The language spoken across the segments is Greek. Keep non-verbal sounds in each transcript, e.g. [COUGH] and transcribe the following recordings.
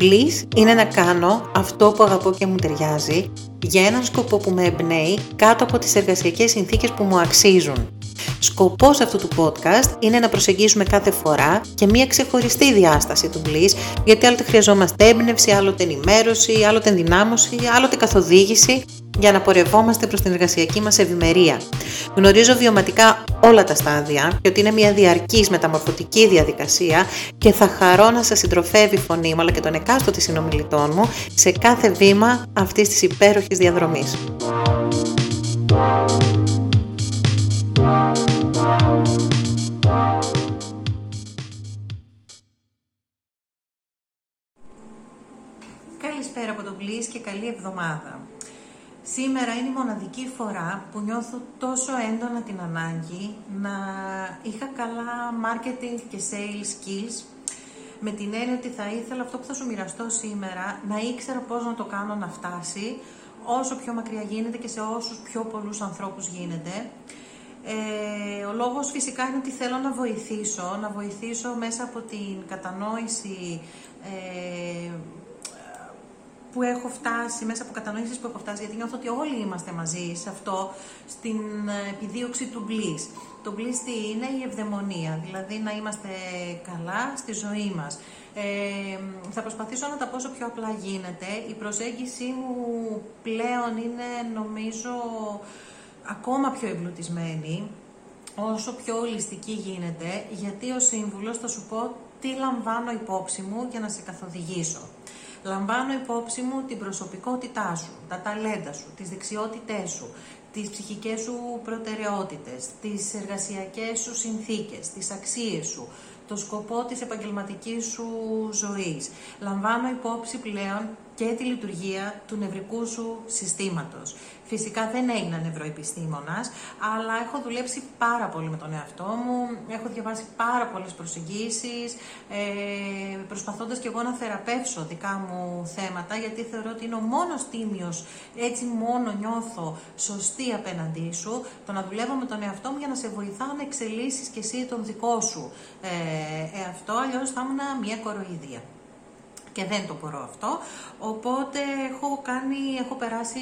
Bliss είναι να κάνω αυτό που αγαπώ και μου ταιριάζει για έναν σκοπό που με εμπνέει κάτω από τις εργασιακές συνθήκες που μου αξίζουν. Σκοπός αυτού του podcast είναι να προσεγγίσουμε κάθε φορά και μια ξεχωριστή διάσταση του Bliss, γιατί άλλοτε χρειαζόμαστε έμπνευση, άλλοτε ενημέρωση, άλλοτε ενδυνάμωση, άλλοτε καθοδήγηση για να πορευόμαστε προς την εργασιακή μας ευημερία. Γνωρίζω βιωματικά όλα τα στάδια και ότι είναι μια διαρκής μεταμορφωτική διαδικασία και θα χαρώ να σας συντροφεύει η φωνή μου αλλά και των εκάστοτε συνομιλητών μου σε κάθε βήμα αυτής της υπέροχης διαδρομής. Καλησπέρα από τον Πλής και καλή εβδομάδα. Σήμερα είναι η μοναδική φορά που νιώθω τόσο έντονα την ανάγκη να είχα καλά marketing και sales skills με την έννοια ότι θα ήθελα αυτό που θα σου μοιραστώ σήμερα να ήξερα πώς να το κάνω να φτάσει όσο πιο μακριά γίνεται και σε όσους πιο πολλούς ανθρώπους γίνεται. Ε, ο λόγος φυσικά είναι ότι θέλω να βοηθήσω, να βοηθήσω μέσα από την κατανόηση ε, που έχω φτάσει, μέσα από κατανόησεις που έχω φτάσει, γιατί νιώθω ότι όλοι είμαστε μαζί σε αυτό, στην ε, επιδίωξη του bliss. Το bliss τι είναι; Η ευδαιμονία, δηλαδή να είμαστε καλά στη ζωή μας. Ε, θα προσπαθήσω να τα πω όσο πιο απλά γίνεται. Η προσέγγιση μου πλέον είναι νομίζω ακόμα πιο εμπλουτισμένη, όσο πιο ολιστική γίνεται, γιατί ο σύμβουλος θα σου πω τι λαμβάνω υπόψη μου για να σε καθοδηγήσω. Λαμβάνω υπόψη μου την προσωπικότητά σου, τα ταλέντα σου, τις δεξιότητές σου, τις ψυχικές σου προτεραιότητες, τις εργασιακές σου συνθήκες, τις αξίες σου, το σκοπό της επαγγελματικής σου ζωής. Λαμβάνω υπόψη πλέον και τη λειτουργία του νευρικού σου συστήματος. Φυσικά δεν έγινα νευροεπιστήμονας, αλλά έχω δουλέψει πάρα πολύ με τον εαυτό μου, έχω διαβάσει πάρα πολλές προσεγγίσεις, ε, προσπαθώντας και εγώ να θεραπεύσω δικά μου θέματα, γιατί θεωρώ ότι είναι ο μόνος τίμιος, έτσι μόνο νιώθω σωστή απέναντί σου, το να δουλεύω με τον εαυτό μου για να σε βοηθάω να εξελίσσεις και εσύ τον δικό σου ε, εαυτό, αλλιώς θα ήμουν μια κοροϊδία και δεν το μπορώ αυτό. Οπότε έχω κάνει, έχω περάσει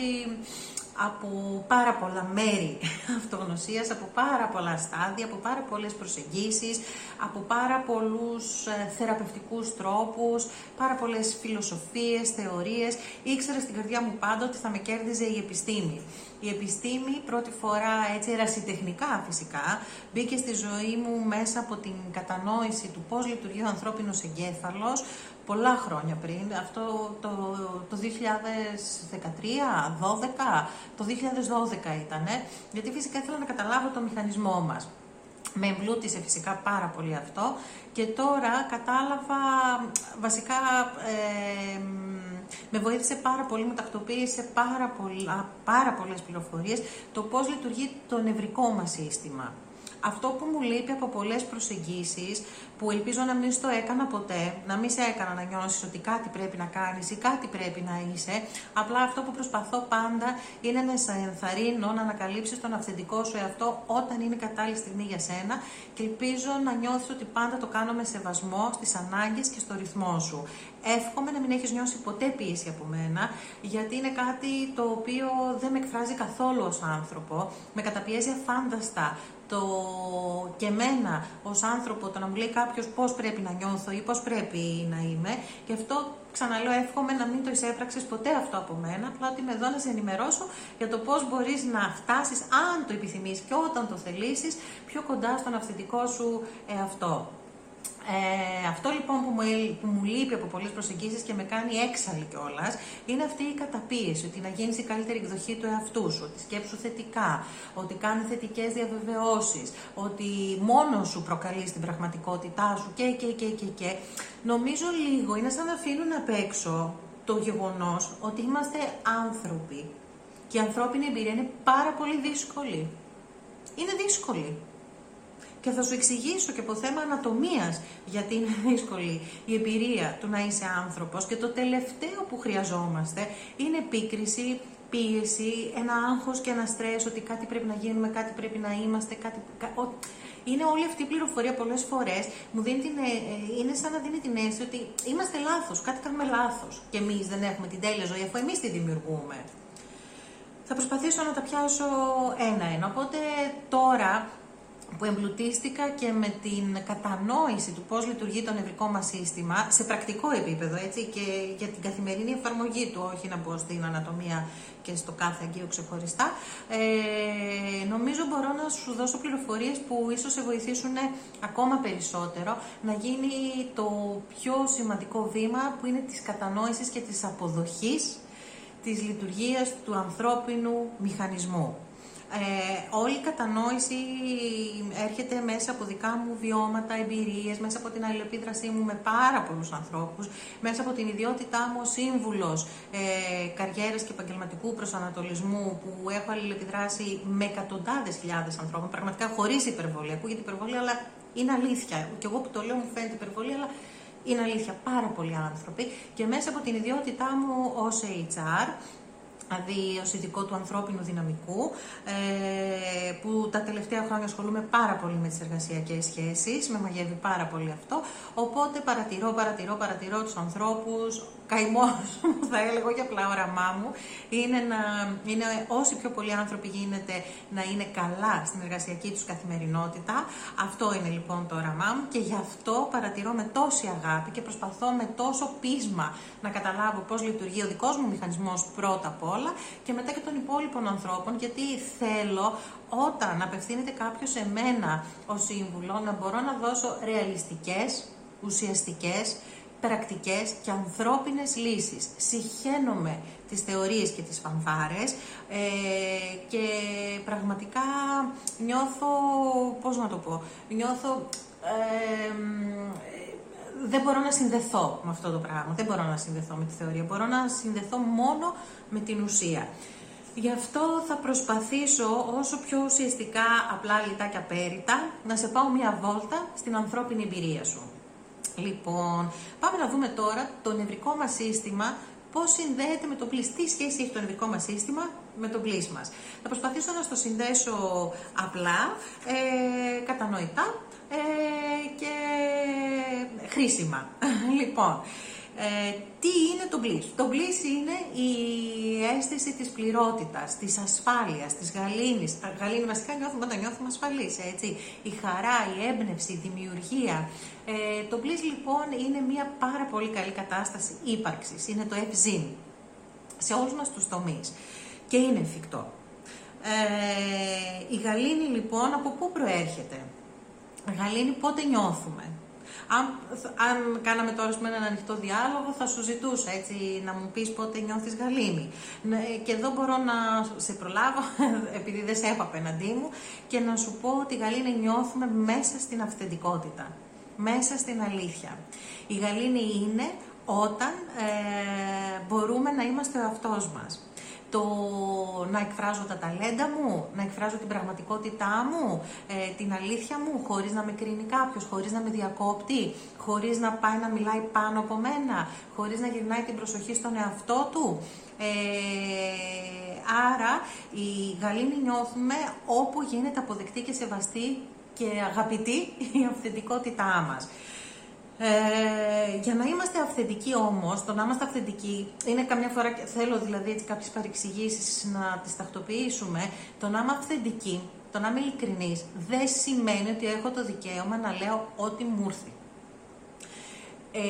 από πάρα πολλά μέρη [LAUGHS] αυτογνωσίας, από πάρα πολλά στάδια, από πάρα πολλές προσεγγίσεις, από πάρα πολλούς ε, θεραπευτικούς τρόπους, πάρα πολλές φιλοσοφίες, θεωρίες. Ήξερα στην καρδιά μου πάντα ότι θα με κέρδιζε η επιστήμη. Η επιστήμη πρώτη φορά, έτσι ερασιτεχνικά φυσικά, μπήκε στη ζωή μου μέσα από την κατανόηση του πώς λειτουργεί ο ανθρώπινος εγκέφαλος, πολλά χρόνια πριν, αυτό το, το 2013, 12, το 2012 ήταν, γιατί φυσικά ήθελα να καταλάβω το μηχανισμό μας. Με εμπλούτησε φυσικά πάρα πολύ αυτό και τώρα κατάλαβα βασικά ε, με βοήθησε πάρα πολύ, μου τακτοποίησε πάρα, πολλά, πάρα πολλές πληροφορίες το πώς λειτουργεί το νευρικό μας σύστημα. Αυτό που μου λείπει από πολλές προσεγγίσεις που ελπίζω να μην στο έκανα ποτέ, να μην σε έκανα να νιώσεις ότι κάτι πρέπει να κάνεις ή κάτι πρέπει να είσαι. Απλά αυτό που προσπαθώ πάντα είναι να σε ενθαρρύνω να ανακαλύψεις τον αυθεντικό σου εαυτό όταν είναι κατάλληλη στιγμή για σένα και ελπίζω να νιώθεις ότι πάντα το κάνω με σεβασμό στις ανάγκες και στο ρυθμό σου. Εύχομαι να μην έχεις νιώσει ποτέ πίεση από μένα, γιατί είναι κάτι το οποίο δεν με εκφράζει καθόλου ως άνθρωπο, με καταπιέζει αφάνταστα το και εμένα ως άνθρωπο το να μου λέει κάποιος πώς πρέπει να νιώθω ή πώς πρέπει να είμαι. Και αυτό ξαναλέω εύχομαι να μην το εισέπραξες ποτέ αυτό από μένα. Απλά ότι είμαι εδώ να σε ενημερώσω για το πώς μπορείς να φτάσεις αν το επιθυμείς και όταν το θελήσεις πιο κοντά στον αυθεντικό σου εαυτό. Ε, αυτό λοιπόν που μου, που μου λείπει από πολλές προσεγγίσεις και με κάνει έξαλλη κιόλας είναι αυτή η καταπίεση, ότι να γίνεις η καλύτερη εκδοχή του εαυτού σου, ότι σκέψου θετικά, ότι κάνει θετικές διαβεβαιώσεις, ότι μόνος σου προκαλείς την πραγματικότητά σου και, και, και, και, και. Νομίζω λίγο είναι σαν να αφήνουν απ' έξω το γεγονός ότι είμαστε άνθρωποι και η ανθρώπινη εμπειρία είναι πάρα πολύ δύσκολη. Είναι δύσκολη. Και θα σου εξηγήσω και από θέμα ανατομίας γιατί είναι [LAUGHS] δύσκολη η εμπειρία του να είσαι άνθρωπος και το τελευταίο που χρειαζόμαστε είναι επίκριση, πίεση, ένα άγχος και ένα στρες ότι κάτι πρέπει να γίνουμε, κάτι πρέπει να είμαστε, κάτι... Είναι όλη αυτή η πληροφορία πολλές φορές, μου δίνει την, ε, ε, είναι σαν να δίνει την αίσθηση ότι είμαστε λάθος, κάτι κάνουμε λάθος και εμείς δεν έχουμε την τέλεια ζωή αφού εμείς τη δημιουργούμε. Θα προσπαθήσω να τα πιάσω ένα-ένα, οπότε τώρα που εμπλουτίστηκα και με την κατανόηση του πώς λειτουργεί το νευρικό μας σύστημα σε πρακτικό επίπεδο έτσι, και για την καθημερινή εφαρμογή του, όχι να μπω στην ανατομία και στο κάθε αγκείο ξεχωριστά, ε, νομίζω μπορώ να σου δώσω πληροφορίες που ίσως σε βοηθήσουν ακόμα περισσότερο να γίνει το πιο σημαντικό βήμα που είναι της κατανόησης και της αποδοχής της λειτουργίας του ανθρώπινου μηχανισμού. Ε, όλη η κατανόηση έρχεται μέσα από δικά μου βιώματα, εμπειρίες, μέσα από την αλληλεπίδρασή μου με πάρα πολλούς ανθρώπους, μέσα από την ιδιότητά μου ως σύμβουλος ε, καριέρας και επαγγελματικού προσανατολισμού που έχω αλληλεπιδράσει με εκατοντάδες χιλιάδες ανθρώπων, πραγματικά χωρίς υπερβολή. Ακούγεται υπερβολή, αλλά είναι αλήθεια. Και εγώ που το λέω μου φαίνεται υπερβολή, αλλά είναι αλήθεια. Πάρα πολλοί άνθρωποι. Και μέσα από την ιδιότητά μου ως HR, δηλαδή ως ειδικό του ανθρώπινου δυναμικού, ε, που τα τελευταία χρόνια ασχολούμαι πάρα πολύ με τις εργασιακές σχέσεις, με μαγεύει πάρα πολύ αυτό, οπότε παρατηρώ, παρατηρώ, παρατηρώ τους ανθρώπους, καημός [LAUGHS] μου, θα έλεγα, όχι απλά όραμά μου, είναι, να, είναι όσοι πιο πολλοί άνθρωποι γίνεται να είναι καλά στην εργασιακή τους καθημερινότητα. Αυτό είναι λοιπόν το όραμά μου και γι' αυτό παρατηρώ με τόση αγάπη και προσπαθώ με τόσο πείσμα να καταλάβω πώς λειτουργεί ο δικός μου μηχανισμός πρώτα απ' όλα και μετά και των υπόλοιπων ανθρώπων, γιατί θέλω όταν απευθύνεται κάποιος σε μένα ως σύμβουλο να μπορώ να δώσω ρεαλιστικές, ουσιαστικές, πρακτικές και ανθρώπινες λύσεις. Συχαίνομαι τις θεωρίες και τις φανφάρες ε, και πραγματικά νιώθω, πώς να το πω, νιώθω... Ε, δεν μπορώ να συνδεθώ με αυτό το πράγμα, δεν μπορώ να συνδεθώ με τη θεωρία, μπορώ να συνδεθώ μόνο με την ουσία. Γι' αυτό θα προσπαθήσω όσο πιο ουσιαστικά, απλά, λιτά και απέριτα, να σε πάω μια βόλτα στην ανθρώπινη εμπειρία σου. Λοιπόν, πάμε να δούμε τώρα το νευρικό μας σύστημα, πώς συνδέεται με το πλής. Τι σχέση έχει το νευρικό μας σύστημα με το πλής μας; Θα προσπαθήσω να στο συνδέσω απλά, ε, κατανοητά ε, και χρήσιμα. [LAUGHS] λοιπόν, ε, τι είναι το bliss. Το bliss είναι η αίσθηση της πληρότητας, της ασφάλειας, της γαλήνης. Τα γαλήνη βασικά νιώθουμε όταν νιώθουμε ασφαλείς, έτσι. Η χαρά, η έμπνευση, η δημιουργία. Ε, το bliss λοιπόν είναι μια πάρα πολύ καλή κατάσταση ύπαρξης. Είναι το ευζήν σε όλους μας τους τομείς. Και είναι εφικτό. Ε, η γαλήνη λοιπόν από πού προέρχεται; Γαλήνη πότε νιώθουμε; Αν, αν κάναμε τώρα με έναν ανοιχτό διάλογο, θα σου ζητούσα έτσι να μου πεις πότε νιώθεις γαλήνη. Ναι, και εδώ μπορώ να σε προλάβω, [LAUGHS] επειδή δεν σε έχω απέναντί μου, και να σου πω ότι γαλήνη νιώθουμε μέσα στην αυθεντικότητα, μέσα στην αλήθεια. Η γαλήνη είναι όταν ε, μπορούμε να είμαστε ο αυτός μας το να εκφράζω τα ταλέντα μου, να εκφράζω την πραγματικότητά μου, ε, την αλήθεια μου, χωρίς να με κρίνει κάποιος, χωρίς να με διακόπτει, χωρίς να πάει να μιλάει πάνω από μένα, χωρίς να γυρνάει την προσοχή στον εαυτό του. Ε, άρα η γαλήνη νιώθουμε όπου γίνεται αποδεκτή και σεβαστή και αγαπητή η αυθεντικότητά μας. Ε, για να είμαστε αυθεντικοί όμως, το να είμαστε αυθεντικοί, είναι καμιά φορά, θέλω δηλαδή έτσι κάποιες παρεξηγήσεις να τις τακτοποιήσουμε, το να είμαι αυθεντική, το να είμαι ειλικρινής, δεν σημαίνει ότι έχω το δικαίωμα να λέω ό,τι μου ήρθε. Ε,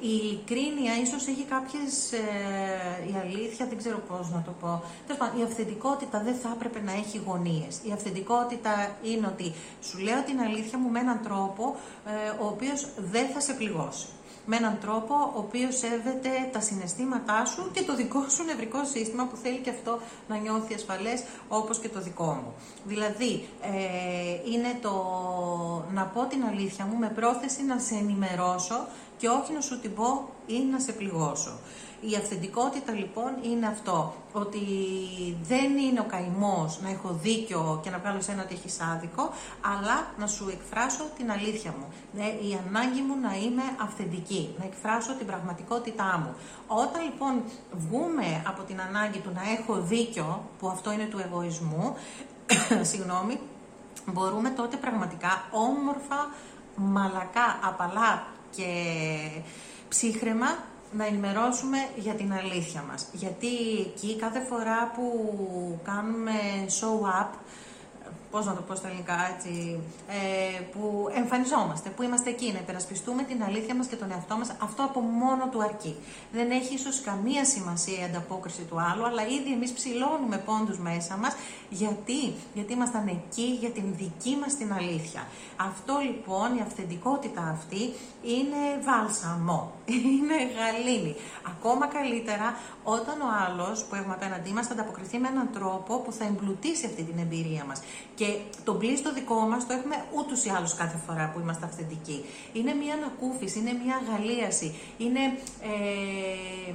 η ειλικρίνεια ίσως έχει κάποιες, ε, η αλήθεια δεν ξέρω πώς να το πω, η αυθεντικότητα δεν θα έπρεπε να έχει γωνίες. Η αυθεντικότητα είναι ότι σου λέω την αλήθεια μου με έναν τρόπο ε, ο οποίος δεν θα σε πληγώσει. Με έναν τρόπο ο οποίος σέβεται τα συναισθήματά σου και το δικό σου νευρικό σύστημα που θέλει και αυτό να νιώθει ασφαλές όπως και το δικό μου. Δηλαδή, είναι το να πω την αλήθεια μου με πρόθεση να σε ενημερώσω και όχι να σου την πω ή να σε πληγώσω. Η αυθεντικότητα λοιπόν είναι αυτό, ότι δεν είναι ο καημός να έχω δίκιο και να βγάλω σε ένα ότι έχεις άδικο, αλλά να σου εκφράσω την αλήθεια μου. Ναι, η ανάγκη μου να είμαι αυθεντική, να εκφράσω την πραγματικότητά μου. Όταν λοιπόν βγούμε από την ανάγκη του να έχω δίκιο, που αυτό είναι του εγωισμού, [COUGHS] συγγνώμη, μπορούμε τότε πραγματικά όμορφα, μαλακά, απαλά και ψύχρεμα να ενημερώσουμε για την αλήθεια μας. Γιατί εκεί κάθε φορά που κάνουμε show up, πώς να το πω στα ελληνικά έτσι, ε, που εμφανιζόμαστε, που είμαστε εκεί, να υπερασπιστούμε την αλήθεια μας και τον εαυτό μας, αυτό από μόνο του αρκεί. Δεν έχει ίσως καμία σημασία η ανταπόκριση του άλλου, αλλά ήδη εμείς ψηλώνουμε πόντους μέσα μας, γιατί, γιατί ήμασταν εκεί για την δική μας την αλήθεια. Αυτό λοιπόν, η αυθεντικότητα αυτή, είναι βάλσαμο, [LAUGHS] είναι γαλήνη. Ακόμα καλύτερα όταν ο άλλος που έχουμε απέναντί μας θα ανταποκριθεί με έναν τρόπο που θα εμπλουτίσει αυτή την εμπειρία μας. Και το μπλί το δικό μας το έχουμε ούτως ή άλλως κάθε φορά που είμαστε αυθεντικοί. Είναι μια ανακούφιση, είναι μια αγαλίαση. Είναι ε,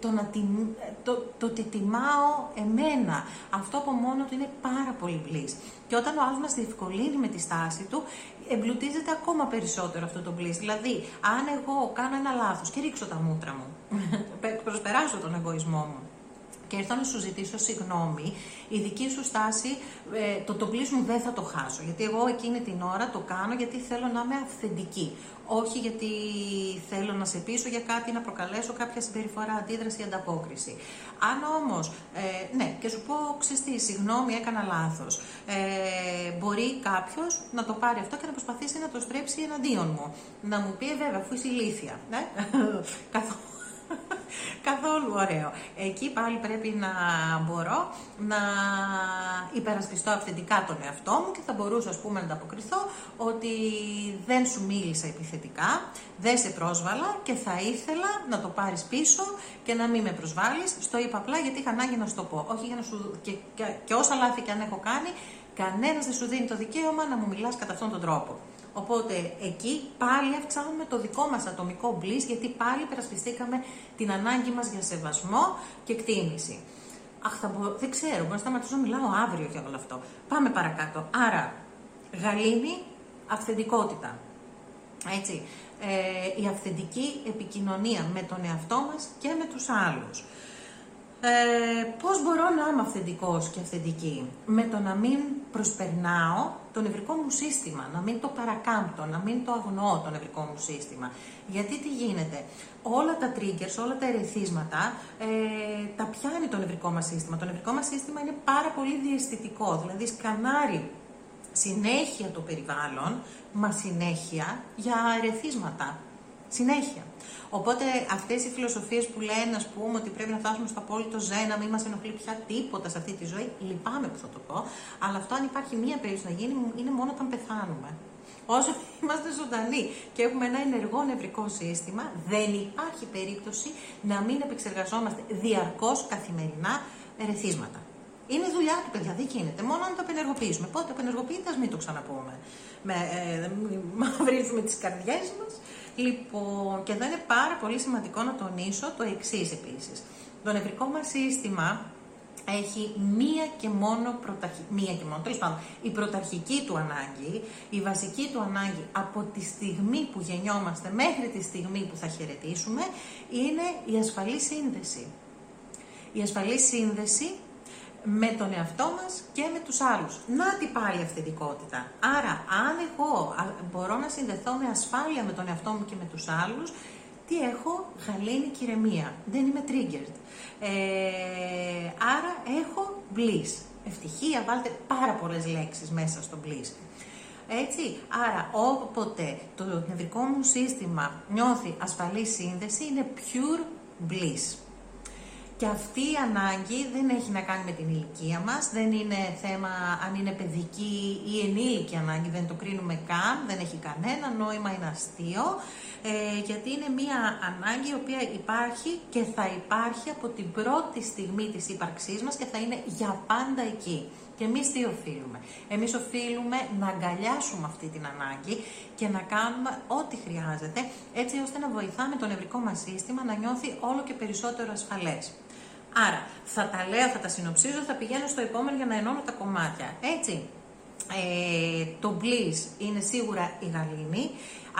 το, να τιμ, το, το ότι τιμάω εμένα. Αυτό από μόνο του είναι πάρα πολύ μπλί. Και όταν ο άλλος μας διευκολύνει με τη στάση του, εμπλουτίζεται ακόμα περισσότερο αυτό το μπλί. Δηλαδή, αν εγώ κάνω ένα λάθος και ρίξω τα μούτρα μου, [LAUGHS] προσπεράσω τον εγωισμό μου και έρθω να σου ζητήσω συγγνώμη, η δική σου στάση, ε, το το μου δεν θα το χάσω. Γιατί εγώ εκείνη την ώρα το κάνω γιατί θέλω να είμαι αυθεντική. Όχι γιατί θέλω να σε πείσω για κάτι, να προκαλέσω κάποια συμπεριφορά, αντίδραση, ανταπόκριση. Αν όμως, ε, ναι, και σου πω, ξεστή, συγγνώμη, έκανα λάθος. Ε, μπορεί κάποιος να το πάρει αυτό και να προσπαθήσει να το στρέψει εναντίον μου. Να μου πει, «Ε, βέβαια, αφού είσαι ηλίθια. Ναι, [LAUGHS] καθόλου Καθόλου ωραίο. Εκεί πάλι πρέπει να μπορώ να υπερασπιστώ αυθεντικά τον εαυτό μου και θα μπορούσα ας πούμε να ανταποκριθώ ότι δεν σου μίλησα επιθετικά, δεν σε πρόσβαλα και θα ήθελα να το πάρεις πίσω και να μην με προσβάλλεις. Στο είπα απλά γιατί είχα ανάγκη να σου το πω. Όχι για να σου... Και, και, και όσα λάθη και αν έχω κάνει, κανένας δεν σου δίνει το δικαίωμα να μου μιλάς κατά αυτόν τον τρόπο. Οπότε εκεί πάλι αυξάνουμε το δικό μας ατομικό μπλις γιατί πάλι περασπιστήκαμε την ανάγκη μας για σεβασμό και εκτίμηση. Αχ, θα μπο... δεν ξέρω, μπορώ να σταματήσω να μιλάω αύριο για όλο αυτό. Πάμε παρακάτω. Άρα, γαλήνη, αυθεντικότητα. Έτσι, ε, η αυθεντική επικοινωνία με τον εαυτό μας και με τους άλλους. Ε, πώς μπορώ να είμαι αυθεντικός και αυθεντική; Με το να μην προσπερνάω το νευρικό μου σύστημα, να μην το παρακάμπτω, να μην το αγνοώ το νευρικό μου σύστημα. Γιατί τι γίνεται, όλα τα triggers, όλα τα ερεθίσματα ε, τα πιάνει το νευρικό μας σύστημα. Το νευρικό μας σύστημα είναι πάρα πολύ διαισθητικό, δηλαδή σκανάρει συνέχεια το περιβάλλον, μα συνέχεια για ερεθίσματα. Συνέχεια. Οπότε αυτές οι φιλοσοφίες που λένε, ας πούμε, ότι πρέπει να φτάσουμε στο απόλυτο ζέ, να μην μας ενοχλεί πια τίποτα σε αυτή τη ζωή, λυπάμαι που θα το πω. Αλλά αυτό, αν υπάρχει μία περίπτωση να γίνει, είναι μόνο όταν πεθάνουμε. Όσο [LAUGHS] είμαστε ζωντανοί και έχουμε ένα ενεργό νευρικό σύστημα, δεν υπάρχει περίπτωση να μην επεξεργαζόμαστε διαρκώς καθημερινά ερεθίσματα. Είναι δουλειά του, παιδιά, δεν γίνεται. Μόνο αν το απενεργοποιήσουμε. Πότε απενεργοποιείται, ας μην το ξαναπούμε. Με, ε, μαυρίζουμε τι καρδιέ μας Λοιπόν, και εδώ είναι πάρα πολύ σημαντικό να τονίσω το εξής επίσης. Το νευρικό μας σύστημα έχει μία και μόνο πρωταρχική, μία και μόνο, τέλος πάντων, η πρωταρχική του ανάγκη, η βασική του ανάγκη από τη στιγμή που γεννιόμαστε μέχρι τη στιγμή που θα χαιρετήσουμε, είναι η ασφαλή σύνδεση. Η ασφαλή σύνδεση με τον εαυτό μας και με τους άλλους. Να την πάλι αυθεντικότητα. Άρα, αν εγώ μπορώ να συνδεθώ με ασφάλεια με τον εαυτό μου και με τους άλλους, τι έχω, γαλήνη και ηρεμία. Δεν είμαι triggered. Ε, άρα έχω bliss. Ευτυχία, βάλτε πάρα πολλές λέξεις μέσα στο bliss. Έτσι, άρα όποτε το νευρικό μου σύστημα νιώθει ασφαλή σύνδεση, είναι pure bliss. Και αυτή η ανάγκη δεν έχει να κάνει με την ηλικία μας, δεν είναι θέμα αν είναι παιδική ή ενήλικη ανάγκη, δεν το κρίνουμε καν, δεν έχει κανένα νόημα, είναι αστείο, ε, γιατί είναι μία ανάγκη η οποία υπάρχει και θα υπάρχει από την πρώτη στιγμή της ύπαρξής μας και θα είναι για πάντα εκεί. Και εμείς τι οφείλουμε; Εμείς οφείλουμε να αγκαλιάσουμε αυτή την ανάγκη και να κάνουμε ό,τι χρειάζεται έτσι ώστε να βοηθάμε το νευρικό μας σύστημα να νιώθει όλο και περισσότερο ασφαλές. Άρα, θα τα λέω, θα τα συνοψίζω, θα πηγαίνω στο επόμενο για να ενώνω τα κομμάτια. Έτσι. Ε, το bliss είναι σίγουρα η γαλήνη.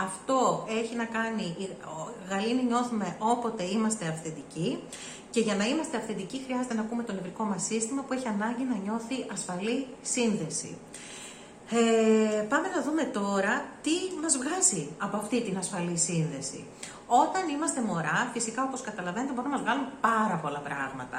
Αυτό έχει να κάνει, η γαλήνη νιώθουμε όποτε είμαστε αυθεντικοί και για να είμαστε αυθεντικοί χρειάζεται να ακούμε το νευρικό μας σύστημα που έχει ανάγκη να νιώθει ασφαλή σύνδεση. Ε, πάμε να δούμε τώρα τι μας βγάζει από αυτή την ασφαλή σύνδεση. Όταν είμαστε μωρά, φυσικά όπως καταλαβαίνετε μπορούμε να μας βγάλουν πάρα πολλά πράγματα.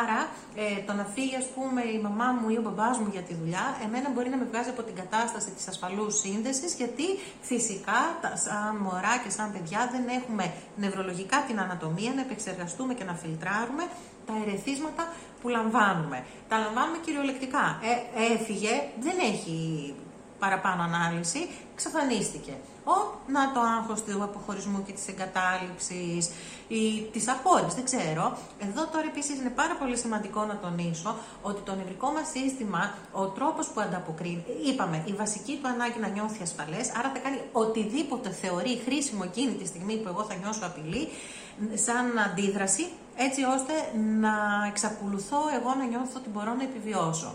Άρα ε, το να φύγει ας πούμε η μαμά μου ή ο μπαμπάς μου για τη δουλειά, εμένα μπορεί να με βγάζει από την κατάσταση της ασφαλούς σύνδεσης, γιατί φυσικά σαν μωρά και σαν παιδιά δεν έχουμε νευρολογικά την ανατομία να επεξεργαστούμε και να φιλτράρουμε τα ερεθίσματα που λαμβάνουμε. Τα λαμβάνουμε κυριολεκτικά. Ε, έφυγε, δεν έχει παραπάνω ανάλυση, εξαφανίστηκε. Ο, να το άγχος του αποχωρισμού και της εγκατάλειψης ή της απόρριψης, δεν ξέρω. Εδώ τώρα επίσης είναι πάρα πολύ σημαντικό να τονίσω ότι το νευρικό μας σύστημα, ο τρόπος που ανταποκρίνει, είπαμε, η βασική του ανάγκη να νιώθει ασφαλές, άρα θα κάνει οτιδήποτε θεωρεί χρήσιμο εκείνη τη στιγμή που εγώ θα νιώσω απειλή, σαν αντίδραση, έτσι ώστε να εξακολουθώ εγώ να νιώθω ότι μπορώ να επιβιώσω.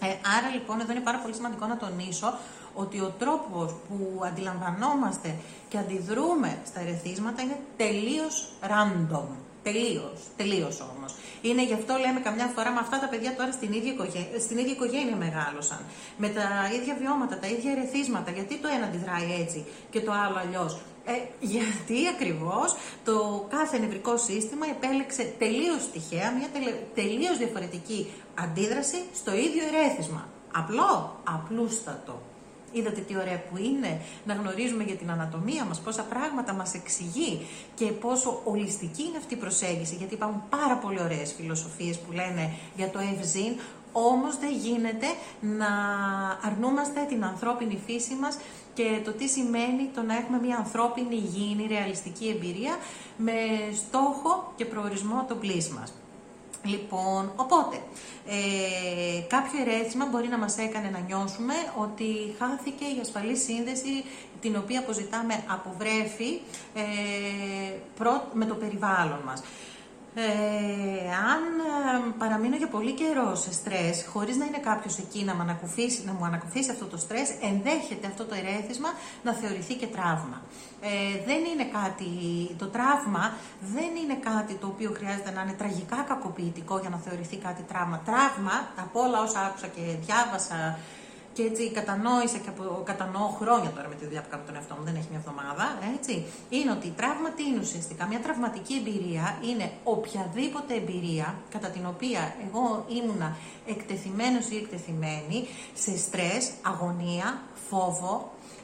Ε, άρα λοιπόν εδώ είναι πάρα πολύ σημαντικό να τονίσω ότι ο τρόπος που αντιλαμβανόμαστε και αντιδρούμε στα ερεθίσματα είναι τελείως random. Τελείως, τελείως όμως. Είναι γι' αυτό λέμε καμιά φορά με αυτά τα παιδιά τώρα στην ίδια, οικογένεια, στην ίδια οικογένεια μεγάλωσαν. Με τα ίδια βιώματα, τα ίδια ερεθίσματα. Γιατί το ένα αντιδράει έτσι και το άλλο αλλιώς; Ε, γιατί ακριβώς το κάθε νευρικό σύστημα επέλεξε τελείως τυχαία μια τελείως διαφορετική αντίδραση στο ίδιο ερέθισμα. Απλό, απλούστατο. Είδατε τι ωραία που είναι να γνωρίζουμε για την ανατομία μας, πόσα πράγματα μας εξηγεί και πόσο ολιστική είναι αυτή η προσέγγιση, γιατί υπάρχουν πάρα πολύ ωραίες φιλοσοφίες που λένε για το ευζήν, όμως δεν γίνεται να αρνούμαστε την ανθρώπινη φύση μας και το τι σημαίνει το να έχουμε μια ανθρώπινη υγιεινή ρεαλιστική εμπειρία με στόχο και προορισμό το πλήσ μας. Λοιπόν, οπότε, ε, κάποιο ερέθισμα μπορεί να μας έκανε να νιώσουμε ότι χάθηκε η ασφαλή σύνδεση την οποία αποζητάμε από βρέφη ε, με το περιβάλλον μας. Ε, αν ε, παραμείνω για πολύ καιρό σε στρες, χωρίς να είναι κάποιος εκεί να μου ανακουφίσει, να μου ανακουφίσει αυτό το στρες, ενδέχεται αυτό το ερέθισμα να θεωρηθεί και τραύμα. Ε, δεν είναι κάτι, το τραύμα δεν είναι κάτι το οποίο χρειάζεται να είναι τραγικά κακοποιητικό για να θεωρηθεί κάτι τραύμα. Τραύμα, από όλα όσα άκουσα και διάβασα και έτσι κατανόησα και από, κατανοώ χρόνια τώρα με τη δουλειά που κάνω τον εαυτό μου, δεν έχει μια εβδομάδα, έτσι, είναι ότι η τραύμα τι είναι ουσιαστικά. Μια τραυματική εμπειρία είναι οποιαδήποτε εμπειρία κατά την οποία εγώ ήμουνα εκτεθειμένος ή εκτεθειμένη σε στρες, αγωνία, φόβο,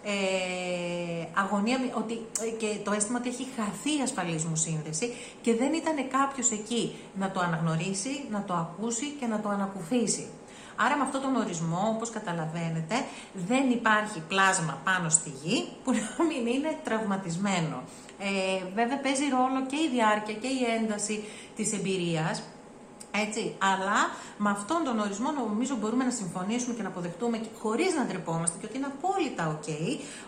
ε, αγωνία ότι, ε, και το αίσθημα ότι έχει χαθεί η ασφαλής μου σύνδεση και δεν ήταν κάποιος εκεί να το αναγνωρίσει, να το ακούσει και να το ανακουφίσει. Άρα με αυτόν τον ορισμό, όπως καταλαβαίνετε, δεν υπάρχει πλάσμα πάνω στη γη που να μην είναι τραυματισμένο. Ε, βέβαια παίζει ρόλο και η διάρκεια και η ένταση της εμπειρίας, έτσι, αλλά με αυτόν τον ορισμό νομίζω μπορούμε να συμφωνήσουμε και να αποδεχτούμε χωρίς να ντρεπόμαστε και ότι είναι απόλυτα ok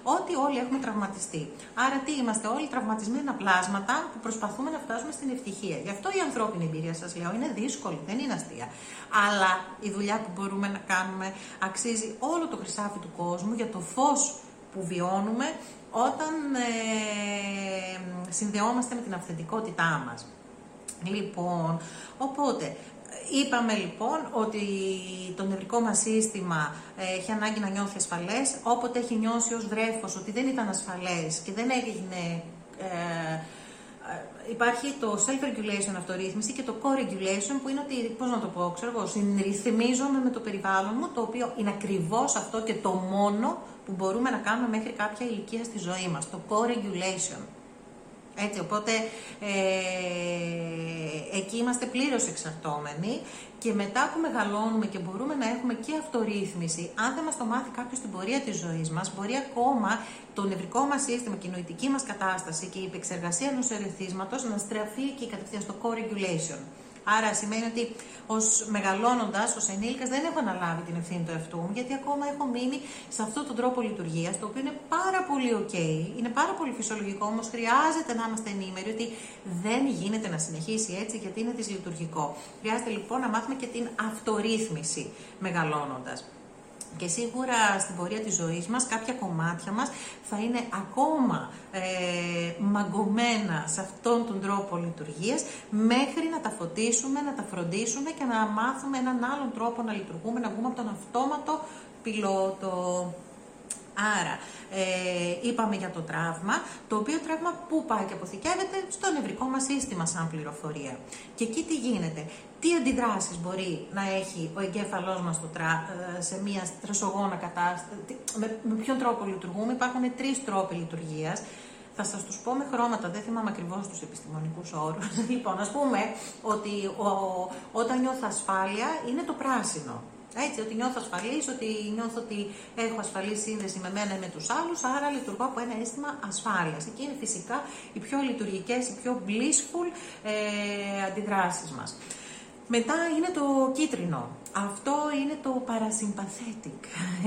ότι όλοι έχουμε τραυματιστεί. Άρα τι είμαστε όλοι τραυματισμένα πλάσματα που προσπαθούμε να φτάσουμε στην ευτυχία. Γι' αυτό η ανθρώπινη εμπειρία σας λέω είναι δύσκολη, δεν είναι αστεία. Αλλά η δουλειά που μπορούμε να κάνουμε αξίζει όλο το χρυσάφι του κόσμου για το φως που βιώνουμε όταν ε, συνδεόμαστε με την αυθεντικότητά μας. Λοιπόν, οπότε Είπαμε λοιπόν ότι το νευρικό μας σύστημα ε, έχει ανάγκη να νιώθει ασφαλές, όποτε έχει νιώσει ως βρέφος ότι δεν ήταν ασφαλές και δεν έγινε... Ε, ε υπάρχει το self-regulation, αυτορύθμιση και το co-regulation που είναι ότι, πώς να το πω, ξέρω εγώ, συνρυθμίζομαι με το περιβάλλον μου, το οποίο είναι ακριβώς αυτό και το μόνο που μπορούμε να κάνουμε μέχρι κάποια ηλικία στη ζωή μας, το co-regulation. Έτσι, οπότε ε, εκεί είμαστε πλήρως εξαρτώμενοι και μετά που μεγαλώνουμε και μπορούμε να έχουμε και αυτορύθμιση, αν δεν μας το μάθει κάποιος στην πορεία της ζωής μας, μπορεί ακόμα το νευρικό μας σύστημα και η νοητική μας κατάσταση και η επεξεργασία ενός ερεθίσματος να στραφεί και κατευθείαν στο co-regulation. Άρα σημαίνει ότι ως μεγαλώνοντας, ως ενήλικας, δεν έχω αναλάβει την ευθύνη του εαυτού μου, γιατί ακόμα έχω μείνει σε αυτόν τον τρόπο λειτουργίας, το οποίο είναι πάρα πολύ OK, είναι πάρα πολύ φυσιολογικό, όμως χρειάζεται να είμαστε ενήμεροι ότι δεν γίνεται να συνεχίσει έτσι, γιατί είναι δυσλειτουργικό. Χρειάζεται λοιπόν να μάθουμε και την αυτορύθμιση μεγαλώνοντας. Και σίγουρα στην πορεία της ζωής μας κάποια κομμάτια μας θα είναι ακόμα ε, μαγκωμένα σε αυτόν τον τρόπο λειτουργίας μέχρι να τα φωτίσουμε, να τα φροντίσουμε και να μάθουμε έναν άλλον τρόπο να λειτουργούμε, να βγούμε από τον αυτόματο πιλότο. Άρα, ε, είπαμε για το τραύμα, το οποίο τραύμα πού πάει και αποθηκεύεται στο νευρικό μας σύστημα σαν πληροφορία. Και εκεί τι γίνεται, τι αντιδράσεις μπορεί να έχει ο εγκέφαλός μας στο τρα, ε, σε μια τρασογόνα κατάσταση, με, με ποιον τρόπο λειτουργούμε, υπάρχουν τρεις τρόποι λειτουργίας. Θα σας τους πω με χρώματα, δεν θυμάμαι ακριβώς τους επιστημονικούς όρους. [LAUGHS] λοιπόν, ας πούμε ότι ο, όταν νιώθω ασφάλεια είναι το πράσινο. Έτσι, ότι νιώθω ασφαλής, ότι νιώθω ότι έχω ασφαλή σύνδεση με μένα ή με τους άλλους, άρα λειτουργώ από ένα αίσθημα ασφάλειας. Εκεί είναι φυσικά οι πιο λειτουργικές, οι πιο blissful ε, αντιδράσεις μας. Μετά είναι το κίτρινο. Αυτό είναι το parasympathetic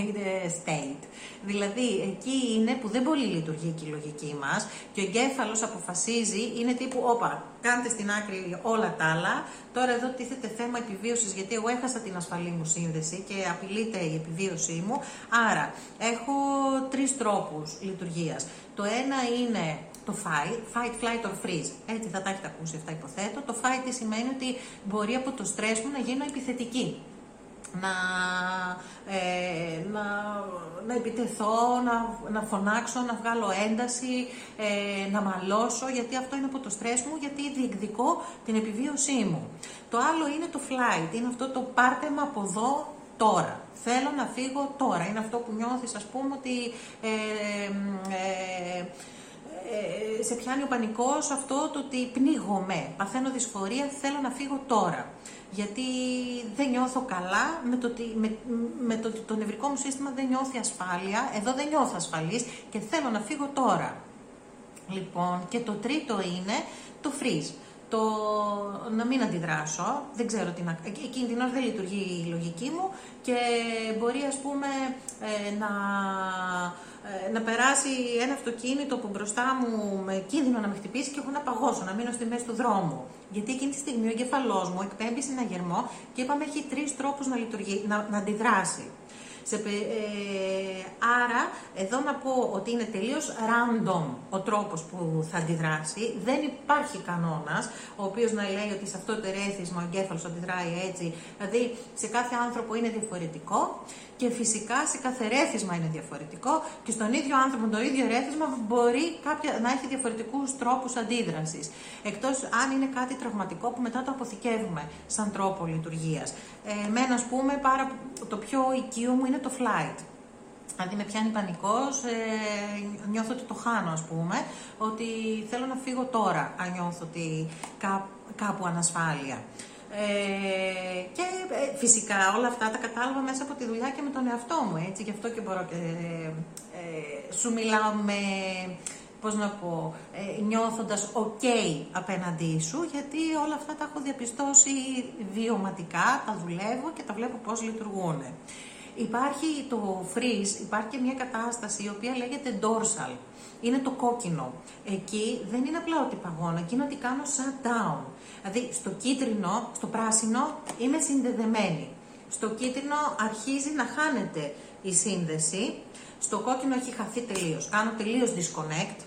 [LAUGHS] state. Δηλαδή, εκεί είναι που δεν πολύ λειτουργεί και η λογική μας και ο εγκέφαλος αποφασίζει, είναι τύπου, όπα, κάντε στην άκρη όλα τα άλλα, τώρα εδώ τίθεται θέμα επιβίωσης, γιατί εγώ έχασα την ασφαλή μου σύνδεση και απειλείται η επιβίωσή μου, άρα έχω τρεις τρόπους λειτουργίας. Το ένα είναι το fight, fight, flight or freeze. Έτσι θα τα έχετε ακούσει αυτά υποθέτω. Το fight τι σημαίνει ότι μπορεί από το στρες μου να γίνω επιθετική. Να, ε, να, να επιτεθώ, να, να φωνάξω, να βγάλω ένταση, ε, να μαλώσω, γιατί αυτό είναι από το στρες μου, γιατί διεκδικώ την επιβίωσή μου. Το άλλο είναι το flight, είναι αυτό το πάρτε με από εδώ τώρα. Θέλω να φύγω τώρα. Είναι αυτό που νιώθεις, ας πούμε, ότι ε, ε ε, σε πιάνει ο πανικός αυτό το ότι πνίγομαι, παθαίνω δυσφορία, θέλω να φύγω τώρα. Γιατί δεν νιώθω καλά με το ότι με, με το, το νευρικό μου σύστημα δεν νιώθει ασφάλεια, εδώ δεν νιώθω ασφαλής και θέλω να φύγω τώρα. Λοιπόν, και το τρίτο είναι το freeze. Το να μην αντιδράσω, δεν ξέρω τι να... Εκείνη την ώρα δεν λειτουργεί η λογική μου και μπορεί ας πούμε ε, να ε, να περάσει ένα αυτοκίνητο που μπροστά μου με κίνδυνο να με χτυπήσει και εγώ να παγώσω, να μείνω στη μέση του δρόμου. Γιατί εκείνη τη στιγμή ο εγκεφαλός μου εκπέμπει συναγερμό και είπαμε έχει τρεις τρόπους να, λειτουργεί, να, να αντιδράσει. Σε, ε, άρα, εδώ να πω ότι είναι τελείως random ο τρόπος που θα αντιδράσει. Δεν υπάρχει κανόνας, ο οποίος να λέει ότι σε αυτό το ερέθισμα ο εγκέφαλος αντιδράει έτσι. Δηλαδή, σε κάθε άνθρωπο είναι διαφορετικό και φυσικά σε κάθε ρέθισμα είναι διαφορετικό και στον ίδιο άνθρωπο το ίδιο ρέθισμα μπορεί κάποια, να έχει διαφορετικούς τρόπους αντίδρασης. Εκτός αν είναι κάτι τραυματικό που μετά το αποθηκεύουμε σαν τρόπο λειτουργίας. Ε, εμένα, ας πούμε, πάρα, το πιο οικείο μου είναι το flight. Δηλαδή με πιάνει πανικός, ε, νιώθω ότι το χάνω ας πούμε, ότι θέλω να φύγω τώρα αν νιώθω ότι κά, κάπου ανασφάλεια. Ε, και ε, φυσικά όλα αυτά τα κατάλαβα μέσα από τη δουλειά και με τον εαυτό μου, έτσι, γι' αυτό και μπορώ και ε, σου μιλάω με, πώς να πω, ε, νιώθοντας ok απέναντί σου, γιατί όλα αυτά τα έχω διαπιστώσει βιωματικά, τα δουλεύω και τα βλέπω πώς λειτουργούν. Υπάρχει το freeze, υπάρχει και μια κατάσταση η οποία λέγεται dorsal. Είναι το κόκκινο. Εκεί δεν είναι απλά ότι παγώνω, εκεί είναι ότι κάνω shutdown. Δηλαδή στο κίτρινο, στο πράσινο είμαι συνδεδεμένη. Στο κίτρινο αρχίζει να χάνεται η σύνδεση. Στο κόκκινο έχει χαθεί τελείως. Κάνω τελείως disconnect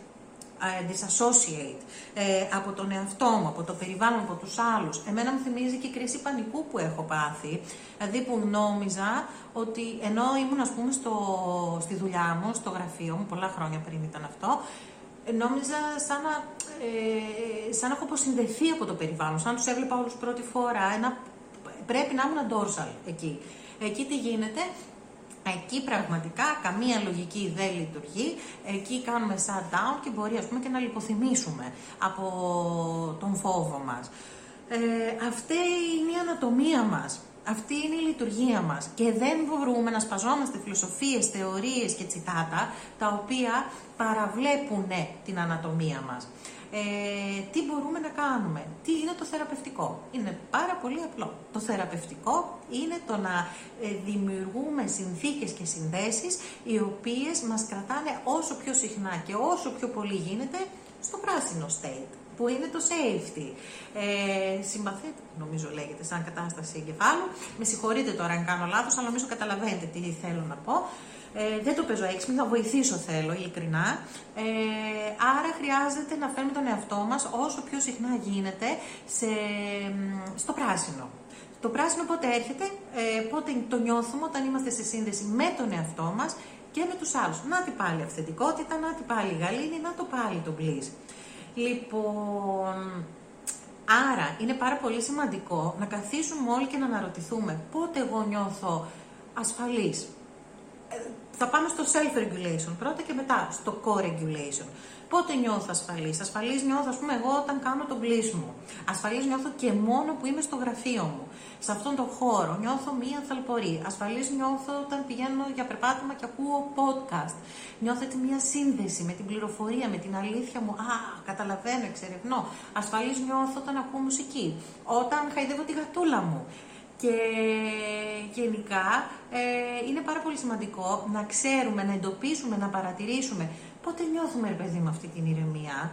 ε, disassociate ε, από τον εαυτό μου, από το περιβάλλον, από τους άλλους. Εμένα μου θυμίζει και η κρίση πανικού που έχω πάθει, δηλαδή που νόμιζα ότι ενώ ήμουν ας πούμε στο, στη δουλειά μου, στο γραφείο μου, πολλά χρόνια πριν ήταν αυτό, νόμιζα σαν να, ε, σαν να έχω αποσυνδεθεί από το περιβάλλον, σαν να τους έβλεπα όλους πρώτη φορά, ένα, πρέπει να ήμουν dorsal εκεί. Εκεί τι γίνεται, Εκεί πραγματικά καμία λογική δεν λειτουργεί. Εκεί κάνουμε shutdown και μπορεί ας πούμε και να λιποθυμήσουμε από τον φόβο μας. Ε, αυτή είναι η ανατομία μας. Αυτή είναι η λειτουργία μας και δεν μπορούμε να σπαζόμαστε φιλοσοφίες, θεωρίες και τσιτάτα τα οποία παραβλέπουν την ανατομία μας. Ε, τι μπορούμε να κάνουμε, τι είναι το θεραπευτικό; Είναι πάρα πολύ απλό. Το θεραπευτικό είναι το να ε, δημιουργούμε συνθήκες και συνδέσεις οι οποίες μας κρατάνε όσο πιο συχνά και όσο πιο πολύ γίνεται στο πράσινο state που είναι το safety. Ε, συμπαθείτε, νομίζω λέγεται, σαν κατάσταση εγκεφάλου. Με συγχωρείτε τώρα αν κάνω λάθος, αλλά νομίζω καταλαβαίνετε τι θέλω να πω. Ε, δεν το παίζω έξυπνη, θα βοηθήσω θέλω, ειλικρινά. Ε, άρα χρειάζεται να φέρουμε τον εαυτό μας όσο πιο συχνά γίνεται σε, στο πράσινο. Το πράσινο πότε έρχεται, ε, πότε το νιώθουμε όταν είμαστε σε σύνδεση με τον εαυτό μας και με τους άλλους. Να την πάλι αυθεντικότητα, να την πάλι γαλήνη, να το πάλι το bliss. Λοιπόν, άρα είναι πάρα πολύ σημαντικό να καθίσουμε όλοι και να αναρωτηθούμε πότε εγώ νιώθω ασφαλής. Ε, θα πάμε στο self-regulation πρώτα και μετά στο co-regulation. Πότε νιώθω ασφαλής; Ασφαλής νιώθω, ας πούμε, εγώ όταν κάνω τον πλήσιμο. Ασφαλής νιώθω και μόνο που είμαι στο γραφείο μου σε αυτόν τον χώρο. Νιώθω μία θαλπορή. Ασφαλής νιώθω όταν πηγαίνω για περπάτημα και ακούω podcast. Νιώθω έτσι μία σύνδεση με την πληροφορία, με την αλήθεια μου. Α, καταλαβαίνω, εξερευνώ. Ασφαλής νιώθω όταν ακούω μουσική. Όταν χαϊδεύω τη γατούλα μου. Και γενικά ε, είναι πάρα πολύ σημαντικό να ξέρουμε, να εντοπίσουμε, να παρατηρήσουμε πότε νιώθουμε, ρε παιδί, με αυτή την ηρεμία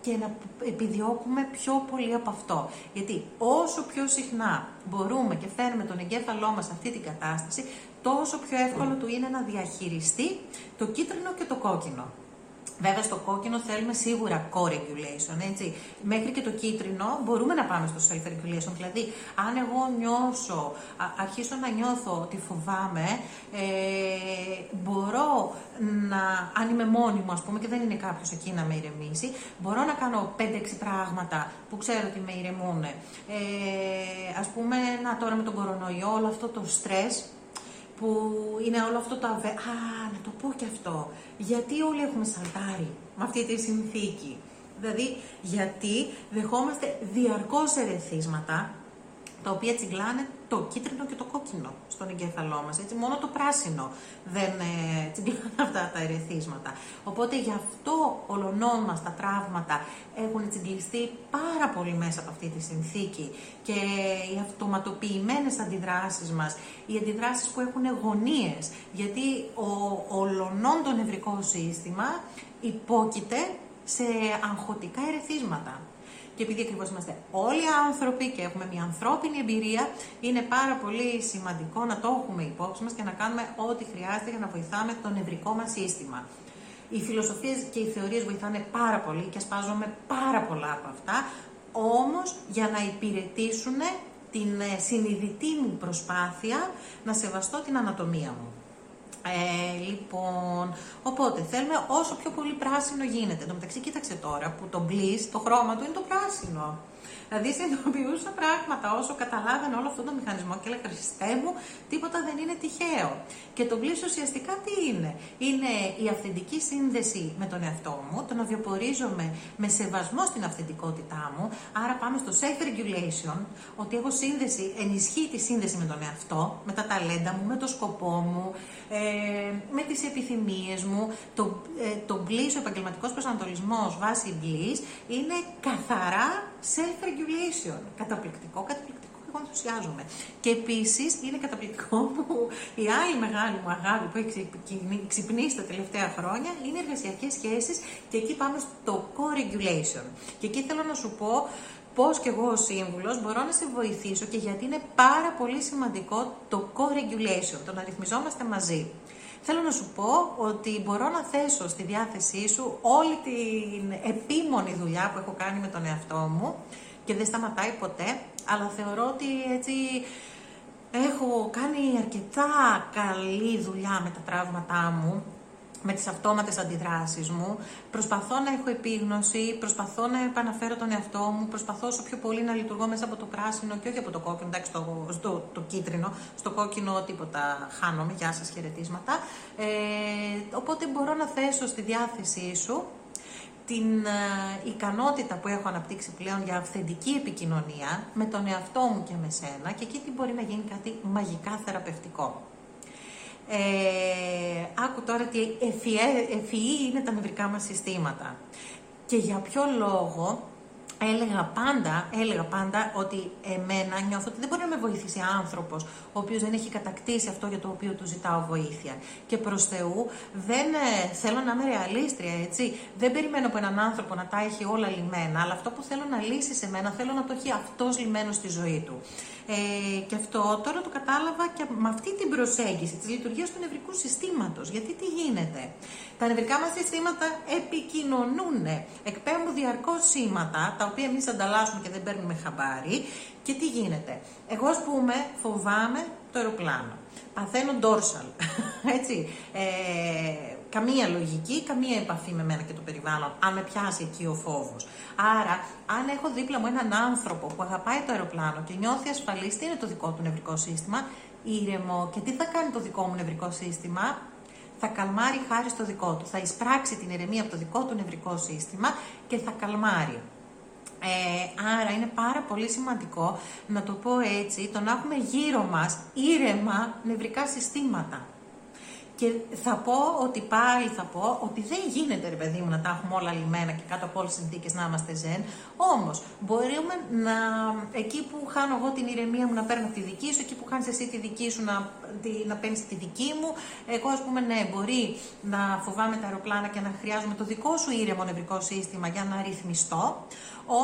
και να επιδιώκουμε πιο πολύ από αυτό. Γιατί όσο πιο συχνά μπορούμε και φέρνουμε τον εγκέφαλό μας σε αυτή την κατάσταση, τόσο πιο εύκολο του είναι να διαχειριστεί το κίτρινο και το κόκκινο. Βέβαια στο κόκκινο θέλουμε σίγουρα co-regulation, έτσι. Μέχρι και το κίτρινο μπορούμε να πάμε στο self-regulation. Δηλαδή, αν εγώ νιώσω, αρχίσω να νιώθω ότι φοβάμαι, ε, μπορώ να, αν είμαι μόνη μου ας πούμε και δεν είναι κάποιος εκεί να με ηρεμήσει, μπορώ να κάνω 5-6 πράγματα που ξέρω ότι με ηρεμούν. Ε, ας πούμε, να τώρα με τον κορονοϊό, όλο αυτό το στρες, που είναι όλο αυτό το αβε... Α, να το πω και αυτό. Γιατί όλοι έχουμε σαλτάρει με αυτή τη συνθήκη; Δηλαδή, γιατί δεχόμαστε διαρκώς ερεθίσματα, τα οποία τσιγκλάνε το κίτρινο και το κόκκινο στον εγκέφαλό μας. Έτσι. Μόνο το πράσινο δεν ε, τσιγκλάνε [LAUGHS] αυτά τα ερεθίσματα. Οπότε γι' αυτό ολονών μας τα τραύματα έχουν τσιγκλιστεί πάρα πολύ μέσα από αυτή τη συνθήκη και οι αυτοματοποιημένες αντιδράσεις μας, οι αντιδράσεις που έχουν γωνίες, γιατί ο ολονών το νευρικό σύστημα υπόκειται σε αγχωτικά ερεθίσματα. Και επειδή ακριβώς είμαστε όλοι άνθρωποι και έχουμε μια ανθρώπινη εμπειρία, είναι πάρα πολύ σημαντικό να το έχουμε υπόψη μας και να κάνουμε ό,τι χρειάζεται για να βοηθάμε το νευρικό μας σύστημα. Οι φιλοσοφίες και οι θεωρίες βοηθάνε πάρα πολύ και ασπάζομαι πάρα πολλά από αυτά, όμως για να υπηρετήσουν την ε, συνειδητή μου προσπάθεια να σεβαστώ την ανατομία μου. Ε, λοιπόν, οπότε θέλουμε όσο πιο πολύ πράσινο γίνεται. Εν τω μεταξύ, κοίταξε τώρα που το bliss, το χρώμα του είναι το πράσινο. Δηλαδή συνειδητοποιούσα πράγματα όσο καταλάβαινα όλο αυτό το μηχανισμό και έλεγα Χριστέ μου, τίποτα δεν είναι τυχαίο. Και το bliss ουσιαστικά τι είναι. Είναι η αυθεντική σύνδεση με τον εαυτό μου, το να βιοπορίζομαι με σεβασμό στην αυθεντικότητά μου. Άρα πάμε στο self-regulation, ότι έχω σύνδεση, ενισχύει τη σύνδεση με τον εαυτό, με τα ταλέντα μου, με το σκοπό μου, ε, με τις επιθυμίες μου. Το, ε, το bliss, ο επαγγελματικός προσανατολισμός βάσει bliss, είναι καθαρά self-regulation. Καταπληκτικό, καταπληκτικό εγώ ενθουσιάζομαι. Και επίσης είναι καταπληκτικό που η άλλη μεγάλη μου αγάπη που έχει ξυπνήσει τα τελευταία χρόνια είναι εργασιακές σχέσεις και εκεί πάμε στο co-regulation. Και εκεί θέλω να σου πω πώς και εγώ ως σύμβουλος μπορώ να σε βοηθήσω και γιατί είναι πάρα πολύ σημαντικό το co-regulation, το να ρυθμιζόμαστε μαζί. Θέλω να σου πω ότι μπορώ να θέσω στη διάθεσή σου όλη την επίμονη δουλειά που έχω κάνει με τον εαυτό μου και δεν σταματάει ποτέ, αλλά θεωρώ ότι έτσι έχω κάνει αρκετά καλή δουλειά με τα τραύματά μου με τις αυτόματες αντιδράσεις μου, προσπαθώ να έχω επίγνωση, προσπαθώ να επαναφέρω τον εαυτό μου, προσπαθώ όσο πιο πολύ να λειτουργώ μέσα από το πράσινο και όχι από το κόκκινο, εντάξει, το, στο, το κίτρινο, στο κόκκινο τίποτα χάνομαι, γεια σας χαιρετίσματα. Ε, οπότε μπορώ να θέσω στη διάθεσή σου την ε, ικανότητα που έχω αναπτύξει πλέον για αυθεντική επικοινωνία με τον εαυτό μου και με σένα και εκεί τι μπορεί να γίνει κάτι μαγικά θεραπευτικό. Ε, άκου τώρα τι ευφυή είναι τα νευρικά μας συστήματα. Και για ποιο λόγο έλεγα πάντα, έλεγα πάντα ότι εμένα νιώθω ότι δεν μπορεί να με βοηθήσει άνθρωπος ο οποίος δεν έχει κατακτήσει αυτό για το οποίο του ζητάω βοήθεια. Και προς Θεού δεν ε, θέλω να είμαι ρεαλίστρια, έτσι. Δεν περιμένω από έναν άνθρωπο να τα έχει όλα λιμένα, αλλά αυτό που θέλω να λύσει σε μένα θέλω να το έχει αυτός λιμένος στη ζωή του. Ε, και αυτό τώρα το κατάλαβα και με αυτή την προσέγγιση της λειτουργίας του νευρικού συστήματος. Γιατί τι γίνεται; Τα νευρικά μας συστήματα επικοινωνούν, εκπέμπουν διαρκώς σήματα, τα οποία εμείς ανταλλάσσουμε και δεν παίρνουμε χαμπάρι. Και τι γίνεται; Εγώ, ας πούμε, φοβάμαι το αεροπλάνο. Παθαίνω dorsal. [LAUGHS] Έτσι. Ε, καμία λογική, καμία επαφή με μένα και το περιβάλλον, αν με πιάσει εκεί ο φόβος. Άρα, αν έχω δίπλα μου έναν άνθρωπο που αγαπάει το αεροπλάνο και νιώθει ασφαλής, τι είναι το δικό του νευρικό σύστημα, ήρεμο. Και τι θα κάνει το δικό μου νευρικό σύστημα, θα καλμάρει χάρη στο δικό του. Θα εισπράξει την ηρεμία από το δικό του νευρικό σύστημα και θα καλμάρει. Ε, άρα είναι πάρα πολύ σημαντικό να το πω έτσι, το να έχουμε γύρω μας ήρεμα νευρικά συστήματα. Και θα πω ότι πάλι θα πω ότι δεν γίνεται ρε παιδί μου να τα έχουμε όλα λιμένα και κάτω από όλες τις συνθήκες να είμαστε ζεν. Όμως μπορούμε να. εκεί που χάνω εγώ την ηρεμία μου να παίρνω τη δική σου, εκεί που χάνει εσύ τη δική σου να, να παίρνεις τη δική μου. Εγώ ας πούμε ναι, μπορεί να φοβάμαι τα αεροπλάνα και να χρειάζομαι το δικό σου ήρεμο νευρικό σύστημα για να ρυθμιστώ.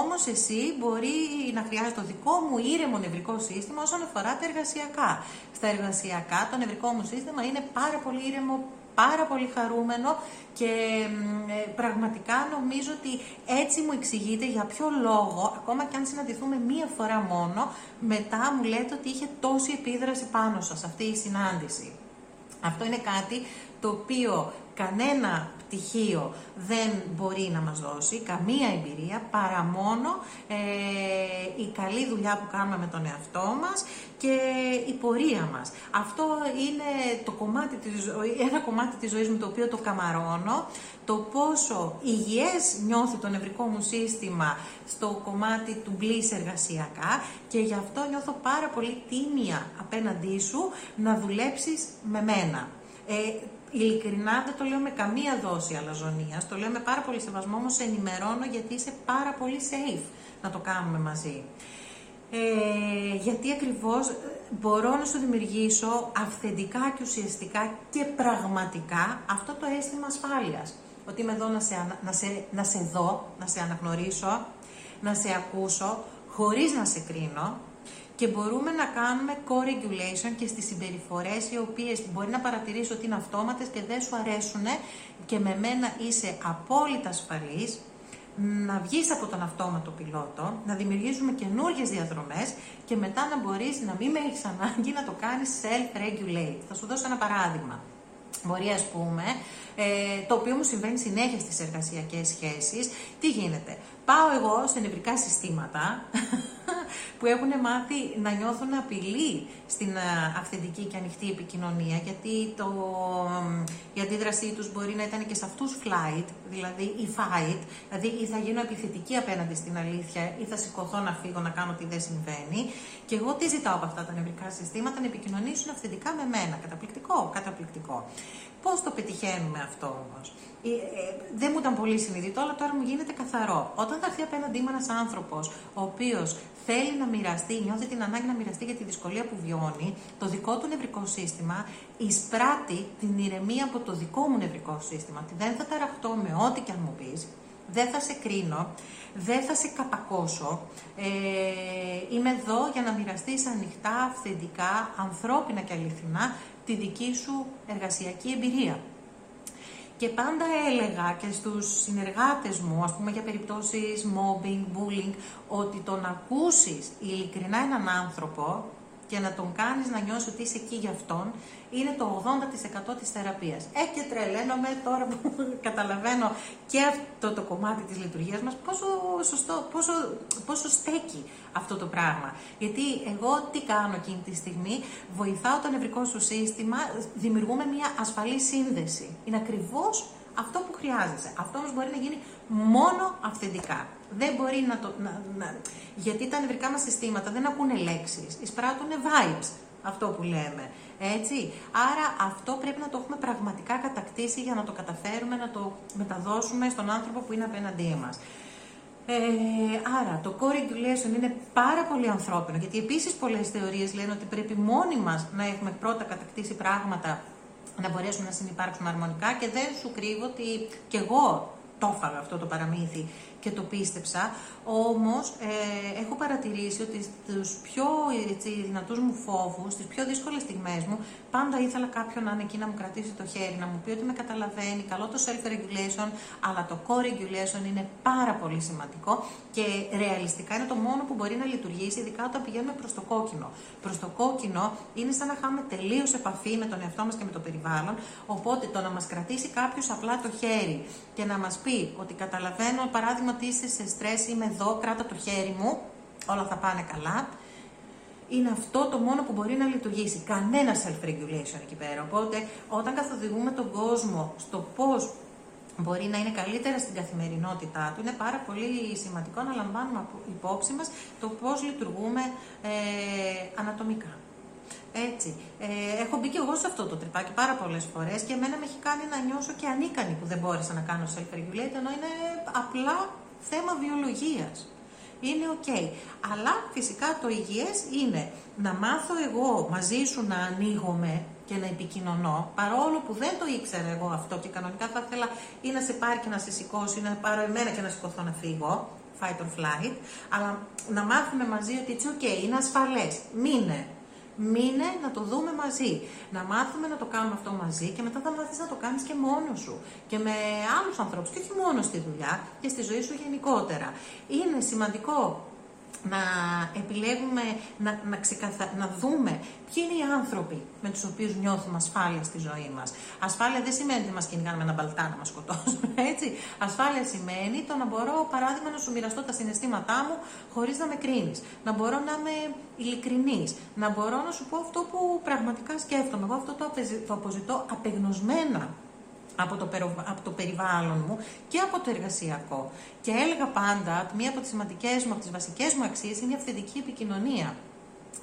Όμως εσύ μπορεί να χρειάζεται το δικό μου ήρεμο νευρικό σύστημα όσον αφορά τα εργασιακά. Στα εργασιακά το νευρικό μου σύστημα είναι πάρα πολύ ήρεμο, πάρα πολύ χαρούμενο και ε, πραγματικά νομίζω ότι έτσι μου εξηγείτε για ποιο λόγο, ακόμα και αν συναντηθούμε μία φορά μόνο, μετά μου λέτε ότι είχε τόση επίδραση πάνω σας αυτή η συνάντηση. Αυτό είναι κάτι το οποίο κανένα πτυχίο δεν μπορεί να μας δώσει, καμία εμπειρία, παρά μόνο ε, η καλή δουλειά που κάνουμε με τον εαυτό μας και η πορεία μας. Αυτό είναι το κομμάτι της ένα κομμάτι της ζωής μου το οποίο το καμαρώνω, το πόσο υγιές νιώθει το νευρικό μου σύστημα στο κομμάτι του μπλής εργασιακά και γι' αυτό νιώθω πάρα πολύ τίμια απέναντί σου να δουλέψεις με μένα. Ε, ειλικρινά δεν το λέω με καμία δόση αλαζονίας, το λέω με πάρα πολύ σεβασμό, όμως ενημερώνω γιατί είσαι πάρα πολύ safe να το κάνουμε μαζί. Ε, γιατί ακριβώς ε, μπορώ να σου δημιουργήσω αυθεντικά και ουσιαστικά και πραγματικά αυτό το αίσθημα ασφάλειας. Ότι είμαι εδώ να σε, να σε, να σε δω, να σε αναγνωρίσω, να σε ακούσω, χωρίς να σε κρίνω, και μπορούμε να κάνουμε co-regulation και στις συμπεριφορές οι οποίες μπορεί να παρατηρήσω ότι είναι αυτόματες και δεν σου αρέσουν και με μένα είσαι απόλυτα ασφαλής, να βγεις από τον αυτόματο πιλότο, να δημιουργήσουμε καινούργιες διαδρομές και μετά να μπορείς να μην με έχεις ανάγκη να το κάνεις self-regulate. Θα σου δώσω ένα παράδειγμα. Μπορεί ας πούμε, ε, το οποίο μου συμβαίνει συνέχεια στις εργασιακές σχέσεις, τι γίνεται; Πάω εγώ σε νευρικά συστήματα [LAUGHS] που έχουν μάθει να νιώθουν απειλή στην ε, αυθεντική και ανοιχτή επικοινωνία, γιατί το, η αντίδρασή τους μπορεί να ήταν και σε αυτούς flight, δηλαδή η fight, δηλαδή ή θα γίνω επιθετική απέναντι στην αλήθεια ή θα σηκωθώ να φύγω να κάνω τι δεν συμβαίνει. Και εγώ τι ζητάω από αυτά τα νευρικά συστήματα, να επικοινωνήσουν αυθεντικά με μένα. Καταπληκτικό, καταπληκτικό. Πώς το πετυχαίνουμε αυτό όμως. Ε, ε, δεν μου ήταν πολύ συνειδητό, αλλά τώρα μου γίνεται καθαρό. Όταν θα έρθει απέναντί μου ένας άνθρωπος, ο οποίος θέλει να μοιραστεί, νιώθει την ανάγκη να μοιραστεί για τη δυσκολία που βιώνει, το δικό του νευρικό σύστημα εισπράττει την ηρεμία από το δικό μου νευρικό σύστημα. Ότι δεν θα ταραχτώ με ό,τι και αν μου πεις, δεν θα σε κρίνω, δεν θα σε καπακώσω. Ε, είμαι εδώ για να μοιραστείς ανοιχτά, αυθεντικά, ανθρώπινα και αληθινά τη δική σου εργασιακή εμπειρία. Και πάντα έλεγα και στους συνεργάτες μου, ας πούμε για περιπτώσεις mobbing, bullying, ότι το να ακούσεις ειλικρινά έναν άνθρωπο και να τον κάνεις να νιώσεις ότι είσαι εκεί για αυτόν, είναι το 80% της θεραπείας. Ε, και τρελαίνομαι τώρα που [LAUGHS] καταλαβαίνω και αυτό το κομμάτι της λειτουργίας μας, πόσο σωστό, πόσο, πόσο στέκει αυτό το πράγμα. Γιατί εγώ τι κάνω εκείνη τη στιγμή, βοηθάω το νευρικό σου σύστημα, δημιουργούμε μια ασφαλή σύνδεση. Είναι ακριβώς αυτό που χρειάζεσαι. Αυτό όμως μπορεί να γίνει μόνο αυθεντικά. Δεν μπορεί να το... Να, να, γιατί τα νευρικά μας συστήματα δεν ακούνε λέξεις, εισπράττουν vibes. αυτό που λέμε. Έτσι. Άρα αυτό πρέπει να το έχουμε πραγματικά κατακτήσει για να το καταφέρουμε να το μεταδώσουμε στον άνθρωπο που είναι απέναντί μας. Ε, άρα το core regulation είναι πάρα πολύ ανθρώπινο, γιατί επίσης πολλές θεωρίες λένε ότι πρέπει μόνοι μας να έχουμε πρώτα κατακτήσει πράγματα να μπορέσουμε να συνεπάρξουμε αρμονικά και δεν σου κρύβω ότι κι εγώ το έφαγα αυτό το παραμύθι και το πίστεψα. Όμως ε, έχω παρατηρήσει ότι στους πιο έτσι, δυνατούς μου φόβους, στις πιο δύσκολες στιγμές μου, πάντα ήθελα κάποιον να είναι εκεί να μου κρατήσει το χέρι, να μου πει ότι με καταλαβαίνει, καλό το self-regulation, αλλά το co-regulation είναι πάρα πολύ σημαντικό και ρεαλιστικά είναι το μόνο που μπορεί να λειτουργήσει, ειδικά όταν πηγαίνουμε προς το κόκκινο. Προς το κόκκινο είναι σαν να χάμε τελείως επαφή με τον εαυτό μας και με το περιβάλλον, οπότε το να μας κρατήσει κάποιος απλά το χέρι και να μας πει ότι καταλαβαίνω, παράδειγμα, ότι είσαι σε στρες, είμαι εδώ, κράτα το χέρι μου, όλα θα πάνε καλά. Είναι αυτό το μόνο που μπορεί να λειτουργήσει. Κανένα self-regulation εκεί πέρα. Οπότε, όταν καθοδηγούμε τον κόσμο στο πώς μπορεί να είναι καλύτερα στην καθημερινότητά του, είναι πάρα πολύ σημαντικό να λαμβάνουμε υπόψη μας το πώς λειτουργούμε ε, ανατομικά. Έτσι. Ε, έχω μπει και εγώ σε αυτό το τρυπάκι πάρα πολλές φορές και εμένα με έχει κάνει να νιώσω και ανίκανη που δεν μπόρεσα να κάνω self-regulate, ενώ είναι απλά θέμα βιολογίας. Είναι οκ. Αλλά φυσικά το υγιές είναι να μάθω εγώ μαζί σου να ανοίγομαι και να επικοινωνώ, παρόλο που δεν το ήξερα εγώ αυτό και κανονικά θα ήθελα ή να σε πάρει και να σε σηκώσει, ή να πάρω εμένα και να σηκωθώ να φύγω, fight or flight, αλλά να μάθουμε μαζί ότι it's ok, είναι ασφαλές, μείνε, Μείνε να το δούμε μαζί. Να μάθουμε να το κάνουμε αυτό μαζί και μετά θα μάθεις να το κάνεις και μόνος σου. Και με άλλους ανθρώπους και όχι μόνος στη δουλειά και στη ζωή σου γενικότερα. Είναι σημαντικό να επιλέγουμε, να, να, ξεκαθα... να δούμε ποιοι είναι οι άνθρωποι με τους οποίους νιώθουμε ασφάλεια στη ζωή μας. Ασφάλεια δεν σημαίνει ότι μας κυνηγάνε με ένα μπαλτά να μας σκοτώσουν, [LAUGHS] έτσι. Ασφάλεια σημαίνει το να μπορώ, παράδειγμα, να σου μοιραστώ τα συναισθήματά μου χωρίς να με κρίνεις. Να μπορώ να είμαι ειλικρινής. Να μπορώ να σου πω αυτό που πραγματικά σκέφτομαι. Εγώ αυτό το αποζητώ απεγνωσμένα από το, από το περιβάλλον μου και από το εργασιακό. Και έλεγα πάντα ότι μία από τις σημαντικές μου, από τις βασικές μου αξίες είναι η αυθεντική επικοινωνία.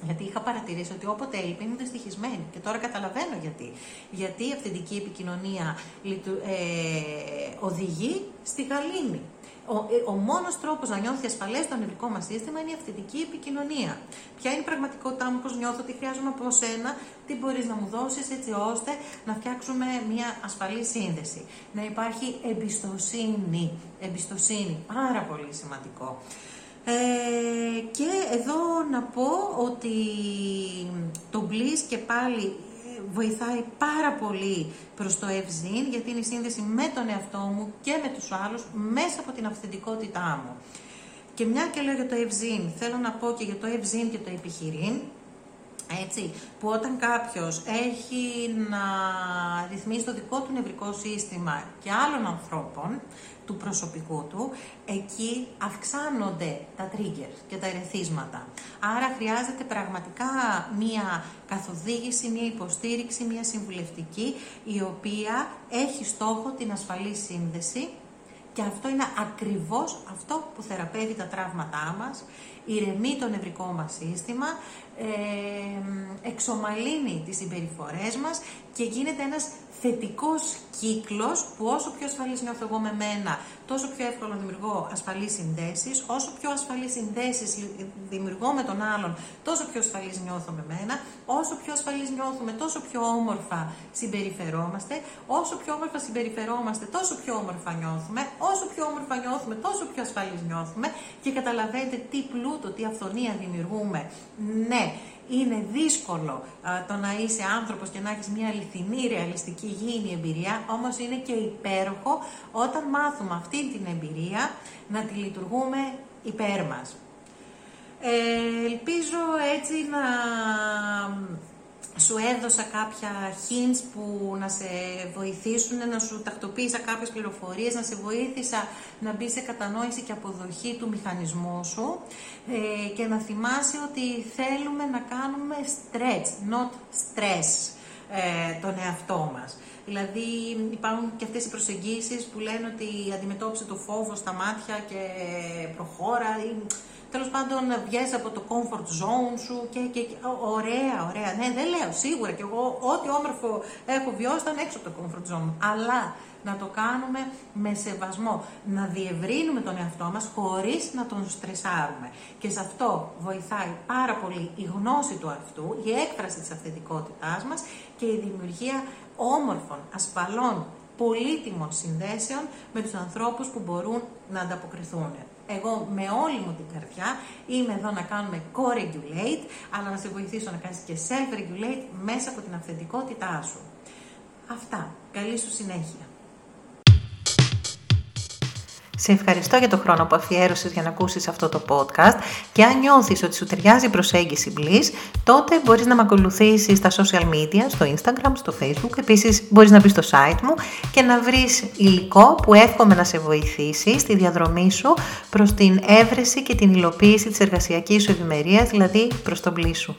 Γιατί είχα παρατηρήσει ότι όποτε έλειπε είναι δυστυχισμένη. Και τώρα καταλαβαίνω γιατί. Γιατί η αυθεντική επικοινωνία ε, οδηγεί στη γαλήνη. Ο, ε, ο μόνος τρόπος να νιώθει ασφαλές στο νευρικό μας σύστημα είναι η αυθεντική επικοινωνία. Ποια είναι η πραγματικότητά μου, πώς νιώθω, τι χρειάζομαι από σένα, τι μπορείς να μου δώσεις έτσι ώστε να φτιάξουμε μια ασφαλή σύνδεση. Να υπάρχει εμπιστοσύνη. Εμπιστοσύνη. Πάρα πολύ σημαντικό. Ε, και εδώ να πω ότι το Bliss και πάλι βοηθάει πάρα πολύ προς το ευζήν, γιατί είναι η σύνδεση με τον εαυτό μου και με τους άλλους μέσα από την αυθεντικότητά μου. Και μια και λέω για το ευζήν, θέλω να πω και για το ευζήν και το επιχειρήν, έτσι, που όταν κάποιος έχει να ρυθμίσει το δικό του νευρικό σύστημα και άλλων ανθρώπων, του προσωπικού του, εκεί αυξάνονται τα triggers και τα ερεθίσματα. Άρα χρειάζεται πραγματικά μία καθοδήγηση, μία υποστήριξη, μία συμβουλευτική, η οποία έχει στόχο την ασφαλή σύνδεση και αυτό είναι ακριβώς αυτό που θεραπεύει τα τραύματά μας, ηρεμεί το νευρικό μας σύστημα, ε, εξομαλύνει τις συμπεριφορές μας και γίνεται ένας θετικός κύκλος που όσο πιο ασφαλής νιώθω εγώ με μένα, τόσο πιο εύκολο δημιουργώ ασφαλείς συνδέσεις, όσο πιο ασφαλείς συνδέσεις δημιουργώ με τον άλλον, τόσο πιο ασφαλής νιώθω με μένα, όσο πιο ασφαλής νιώθουμε, τόσο πιο όμορφα συμπεριφερόμαστε, όσο πιο όμορφα συμπεριφερόμαστε, τόσο πιο όμορφα νιώθουμε, όσο πιο όμορφα νιώθουμε, τόσο πιο ασφαλής νιώθουμε. Και καταλαβαίνετε τι πλούτο, τι αυθονία δημιουργούμε. Ναι, είναι δύσκολο το να είσαι άνθρωπος και να έχεις μια αληθινή, ρεαλιστική, υγιεινή εμπειρία, όμως είναι και υπέροχο όταν μάθουμε αυτή την εμπειρία να τη λειτουργούμε υπέρ μας. Ε, ελπίζω έτσι να σου έδωσα κάποια hints που να σε βοηθήσουν, να σου τακτοποίησα κάποιες πληροφορίες, να σε βοήθησα να μπει σε κατανόηση και αποδοχή του μηχανισμού σου ε, και να θυμάσαι ότι θέλουμε να κάνουμε stretch, not stress ε, τον εαυτό μας. Δηλαδή υπάρχουν και αυτές οι προσεγγίσεις που λένε ότι αντιμετώπισε το φόβο στα μάτια και προχώρα ή τέλος πάντων βγαίνει από το comfort zone σου και, και, και ωραία, ωραία. Ναι, δεν λέω σίγουρα και εγώ ό,τι όμορφο έχω βιώσει ήταν έξω από το comfort zone. Αλλά να το κάνουμε με σεβασμό, να διευρύνουμε τον εαυτό μας χωρίς να τον στρεσάρουμε. Και σε αυτό βοηθάει πάρα πολύ η γνώση του αυτού, η έκφραση της αυθεντικότητάς μας και η δημιουργία όμορφων, ασφαλών, πολύτιμων συνδέσεων με τους ανθρώπους που μπορούν να ανταποκριθούν. Εγώ με όλη μου την καρδιά είμαι εδώ να κάνουμε co-regulate, αλλά να σε βοηθήσω να κάνεις και self-regulate μέσα από την αυθεντικότητά σου. Αυτά. Καλή σου συνέχεια. Σε ευχαριστώ για το χρόνο που αφιέρωσες για να ακούσεις αυτό το podcast και αν νιώθεις ότι σου ταιριάζει η προσέγγιση Bliss, τότε μπορείς να με ακολουθήσεις στα social media, στο Instagram, στο Facebook. Επίσης μπορείς να μπεις στο site μου και να βρεις υλικό που εύχομαι να σε βοηθήσει στη διαδρομή σου προς την έβρεση και την υλοποίηση της εργασιακής σου ευημερίας, δηλαδή προς τον Bliss σου.